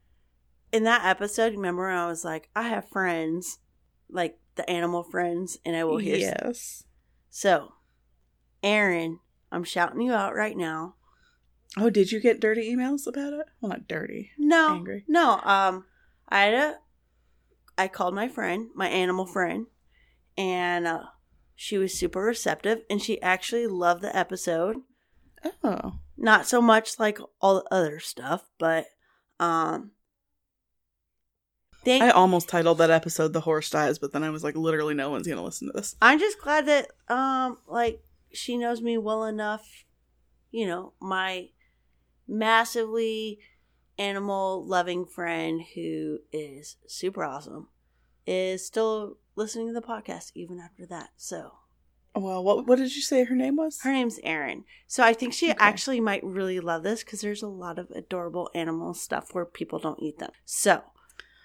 in that episode, remember when I was like, I have friends, like the animal friends, and I will hear. yes. So, Erin, I'm shouting you out right now. Oh, did you get dirty emails about it? Well, not dirty. No, Angry. no. Um, I had a, I called my friend, my animal friend, and uh, she was super receptive, and she actually loved the episode. Oh. Not so much like all the other stuff, but um, thank. I almost titled that episode "The Horse Dies," but then I was like, literally, no one's gonna listen to this. I'm just glad that um, like she knows me well enough. You know, my massively animal loving friend who is super awesome is still listening to the podcast even after that. So Well, what what did you say her name was? her name's Erin. So I think she Okay. actually might really love this because there's a lot of adorable animal stuff where people don't eat them. So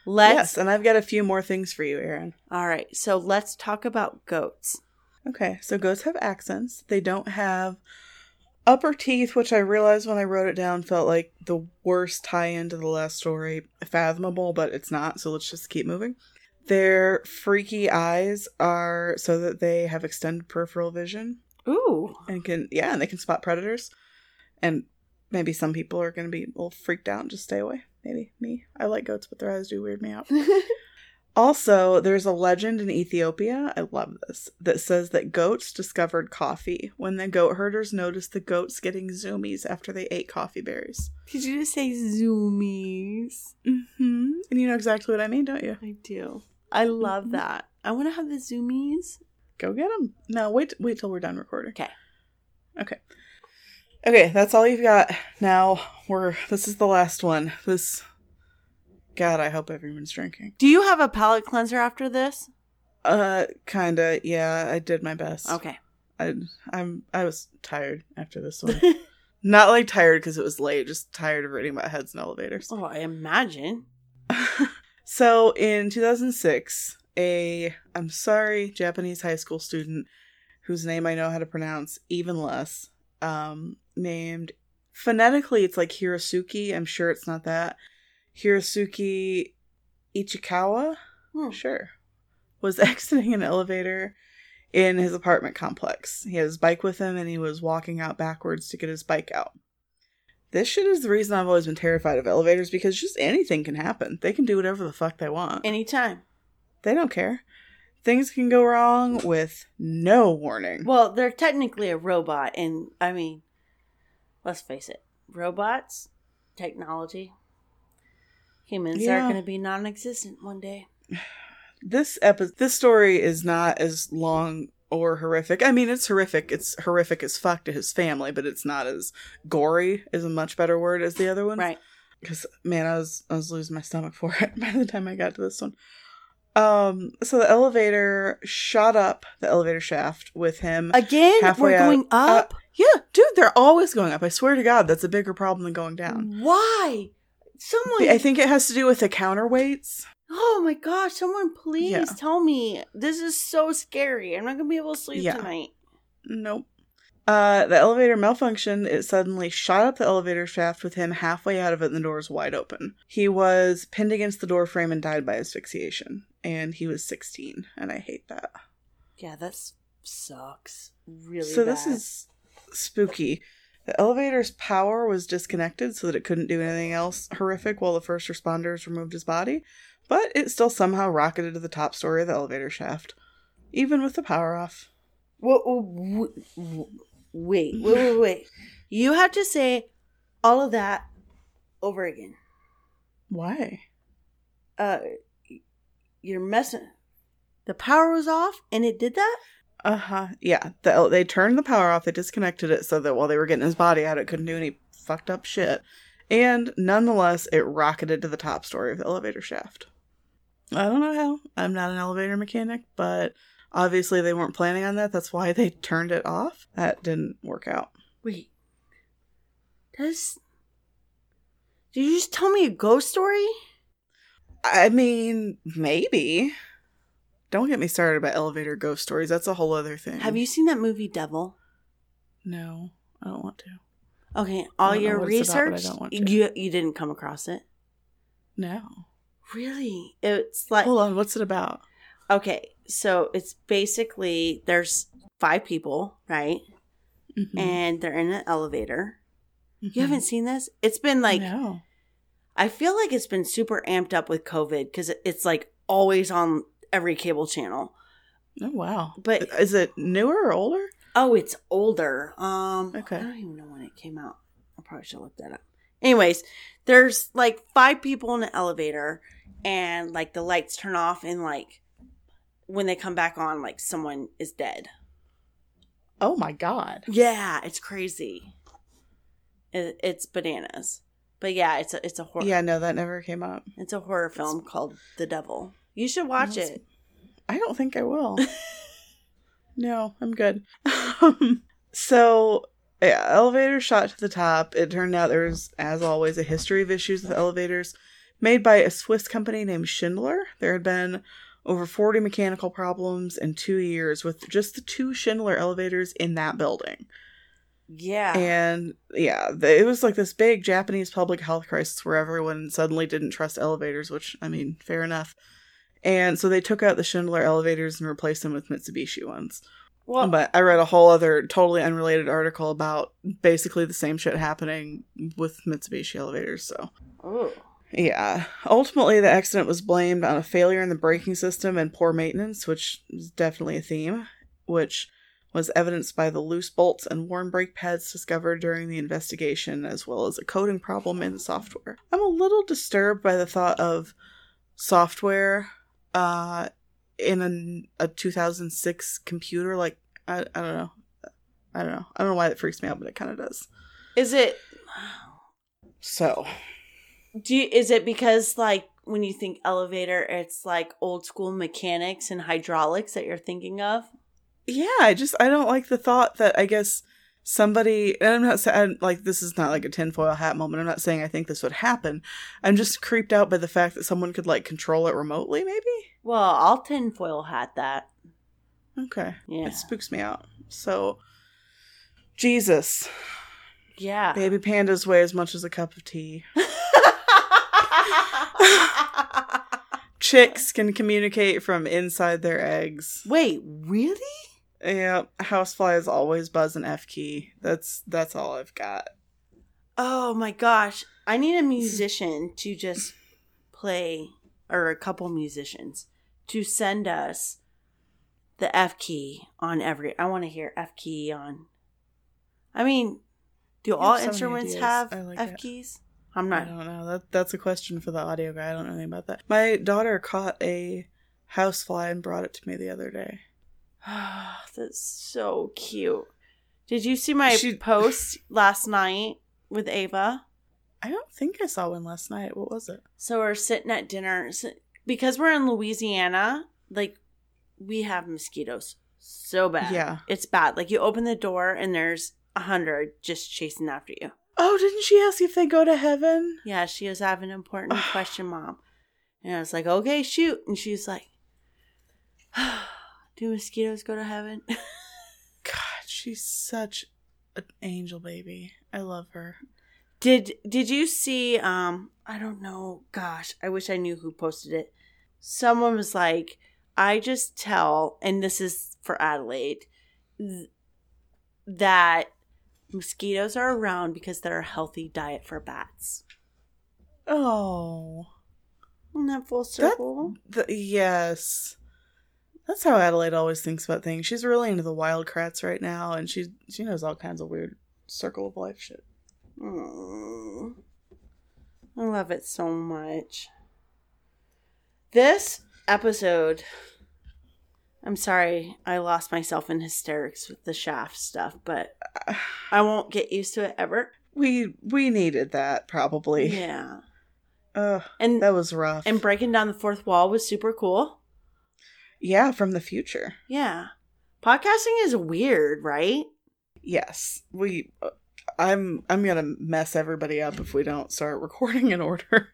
let's. yes, and I've got a few more things for you, Erin. All right. So let's talk about goats. Okay, so goats have accents. They don't have upper teeth, which I realized when I wrote it down felt like the worst tie in to the last story fathomable, but it's not, so let's just keep moving. Their freaky eyes are so that they have extended peripheral vision Ooh. and can, yeah, and they can spot predators. And maybe some people are going to be a little freaked out and just stay away. Maybe me. I like goats, but their eyes do weird me out. (laughs) Also, there's a legend in Ethiopia, I love this, that says that goats discovered coffee when the goat herders noticed the goats getting zoomies after they ate coffee berries. Did you just say zoomies? Mm-hmm. And you know exactly what I mean, don't you? I do. I love Mhm. that. I want to have the zoomies. Go get them. No, wait, wait till we're done recording. Okay. Okay. Okay, that's all you've got. Now we're this is the last one. This God, I hope everyone's drinking. Do you have a palate cleanser after this? Uh kinda, yeah, I did my best. Okay. I I'm I was tired after this one. (laughs) Not like tired because it was late, just tired of reading about heads and elevators. oh, I imagine. (laughs) so in 2006, a I'm sorry Japanese high school student whose name I know how to pronounce even less, um, named phonetically it's like Hirosuke. I'm sure it's not that. Hirosuke Ichikawa, Hmm. sure, was (laughs) exiting an elevator in his apartment complex. He had his bike with him and he was walking out backwards to get his bike out. This shit is the reason I've always been terrified of elevators because just anything can happen. They can do whatever the fuck they want. Anytime. They don't care. Things can go wrong with no warning. Well, they're technically a robot, and I mean, let's face it, robots, technology, humans are going to be non-existent one day. this epi- this story is not as long or horrific. I mean, it's horrific. It's horrific as fuck to his family, but it's not as gory is a much better word as the other one. Right. Because man, I was I was losing my stomach for it (laughs) by the time I got to this one. Um, so the elevator shot up the elevator shaft with him. Again, we're out. going Uh, up. yeah, dude, they're always going up. I swear to God, that's a bigger problem than going down. Why? Someone. I think it has to do with the counterweights. Oh my gosh! Someone, please Yeah. tell me. This is so scary. I'm not gonna be able to sleep Yeah. tonight. Nope. Uh, the elevator malfunctioned. It suddenly shot up the elevator shaft with him halfway out of it and the doors wide open. He was pinned against the door frame and died by asphyxiation. And he was 16, and I hate that. Yeah, that sucks. Really. so this is spooky. The elevator's power was disconnected so that it couldn't do anything else horrific while the first responders removed his body, but it still somehow rocketed to the top story of the elevator shaft, even with the power off. Wait, wait, wait, (laughs) wait. You have to say all of that over again. Why? Uh, you're messing. The power was off, and it did that. Uh huh. Yeah. The, they turned the power off. They disconnected it so that while they were getting his body out, it couldn't do any fucked up shit. And nonetheless, it rocketed to the top story of the elevator shaft. I don't know how. I'm not an elevator mechanic, but obviously they weren't planning on that. That's why they turned it off. That didn't work out. Wait, does did you just tell me a ghost story? I mean, maybe. Don't get me started about elevator ghost stories. That's a whole other thing. Have you seen that movie Devil? No, I don't want to. Okay, all your what it's about, but I research, to. you you didn't come across it. No. Really? It's like Hold on. What's it about? okay, so it's basically there's five people, right? Mhm. And they're in an elevator. Mhm. You haven't seen this? It's been like no. I feel like it's been super amped up with COVID because it's like always on every cable channel. Oh wow. But Is it newer or older? oh, it's older. Um, Okay. I don't even know when it came out. I probably should look that up. Anyways, there's like five people in an elevator, and like the lights turn off, and like when they come back on, like someone is dead. Oh my god. Yeah, it's crazy. It, it's bananas. But yeah, it's a it's a horror. Yeah, no, that never came up. It's a horror film called The Devil. You should watch That's- it. I don't think I will. (laughs) no, I'm good. Um, so, yeah, elevator shot to the top. It turned out there was, as always, a history of issues with elevators made by a Swiss company named Schindler. There had been over 40 mechanical problems in two years with just the two Schindler elevators in that building. Yeah. And yeah, it was like this big Japanese public health crisis where everyone suddenly didn't trust elevators, which, I mean, fair enough. And so they took out the Schindler elevators and replaced them with Mitsubishi ones. well, But I read a whole other totally unrelated article about basically the same shit happening with Mitsubishi elevators. So, oh. yeah. Ultimately, the accident was blamed on a failure in the braking system and poor maintenance, which is definitely a theme, which was evidenced by the loose bolts and worn brake pads discovered during the investigation, as well as a coding problem in the software. I'm a little disturbed by the thought of software uh, in a, a 2006 computer. Like, I, I don't know. I don't know. I don't know why that freaks me out, but it kind of does. Is it So, do you, is it because like when you think elevator it's like old school mechanics and hydraulics that you're thinking of? yeah, I just I don't like the thought that I guess somebody and I'm not saying like this is not like a tinfoil hat moment. I'm not saying I think this would happen. I'm just creeped out by the fact that someone could like control it remotely, maybe? Well, I'll tinfoil hat that. Okay. Yeah. It spooks me out. So Jesus. Yeah. Baby pandas weigh as much as a cup of tea. (laughs) Chicks can communicate from inside their eggs. Wait, really? Yeah, houseflies always buzz an F key. That's that's all I've got. Oh my gosh. I need a musician to just play, or a couple musicians to send us the F key on every. I want to hear F key on. I mean, do You all have instruments have like F it. keys? I'm not. I don't know. That that's a question for the audio guy. I don't know anything about that. My daughter caught a housefly and brought it to me the other day. (sighs) That's so cute. Did you see my She- post (laughs) last night with Ava? I don't think I saw one last night. What was it? So we're sitting at dinner because we're in Louisiana. Like we have mosquitoes so bad. Yeah. it's bad. Like you open the door and there's a hundred just chasing after you. Oh, didn't she ask if they go to heaven? Yeah, she was having an important (sighs) question, mom. And I was like, okay, shoot. And she's like, (sighs) do mosquitoes go to heaven? (laughs) God, she's such an angel baby. I love her. Did did you see um I don't know, gosh, I wish I knew who posted it. Someone was like, I just tell and this is for Adelaide th- that mosquitoes are around because they're a healthy diet for bats. Oh, Isn't that full circle? the, yes. That's how Adelaide always thinks about things. She's really into the Wild Kratts right now, and she she knows all kinds of weird circle of life shit. Mm. I love it so much. This episode, I'm sorry, I lost myself in hysterics with the shaft stuff, but I won't get used to it ever. We we needed that probably. Yeah. Ugh, And that was rough. and breaking down the fourth wall was super cool. Yeah, from the future. Yeah. Podcasting is weird, right? Yes, we. uh, I'm I'm gonna mess everybody up if we don't start (laughs) recording in order.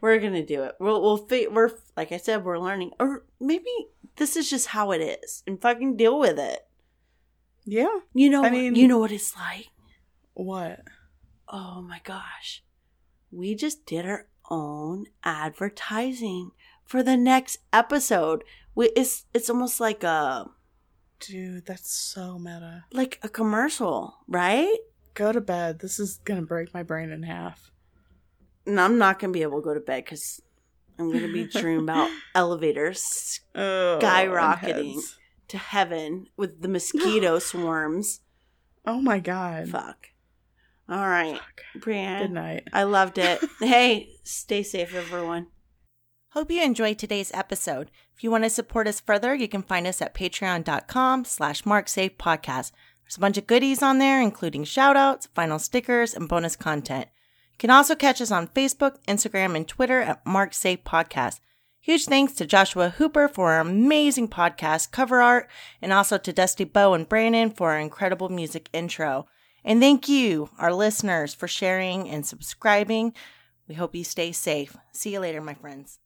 We're gonna do it. We'll we'll fi- we're like I said, we're learning, or maybe this is just how it is, and fucking deal with it. yeah. You know, I mean- you know what it's like. What? Oh my gosh. We just did our own advertising for the next episode. We, it's it's almost like a Dude, that's so meta. like a commercial, right? Go to bed. This is gonna break my brain in half. And I'm not gonna be able to go to bed because I'm gonna be dreaming about (laughs) elevators Oh, Skyrocketing. to heaven with the (gasps) mosquito swarms. Oh my god. Fuck. All right, Fuck. Brianne. Good night. I loved it. (laughs) hey, stay safe, everyone. Hope you enjoyed today's episode. If you want to support us further, you can find us at patreon.com slash marksafepodcast. There's a bunch of goodies on there, including shoutouts, final stickers, and bonus content. You can also catch us on Facebook, Instagram, and Twitter at Marked Safe Podcast. Huge thanks to Joshua Hooper for our amazing podcast cover art, and also to Dusty Bow and Brandon for our incredible music intro. And thank you, our listeners, for sharing and subscribing. We hope you stay safe. See you later, my friends.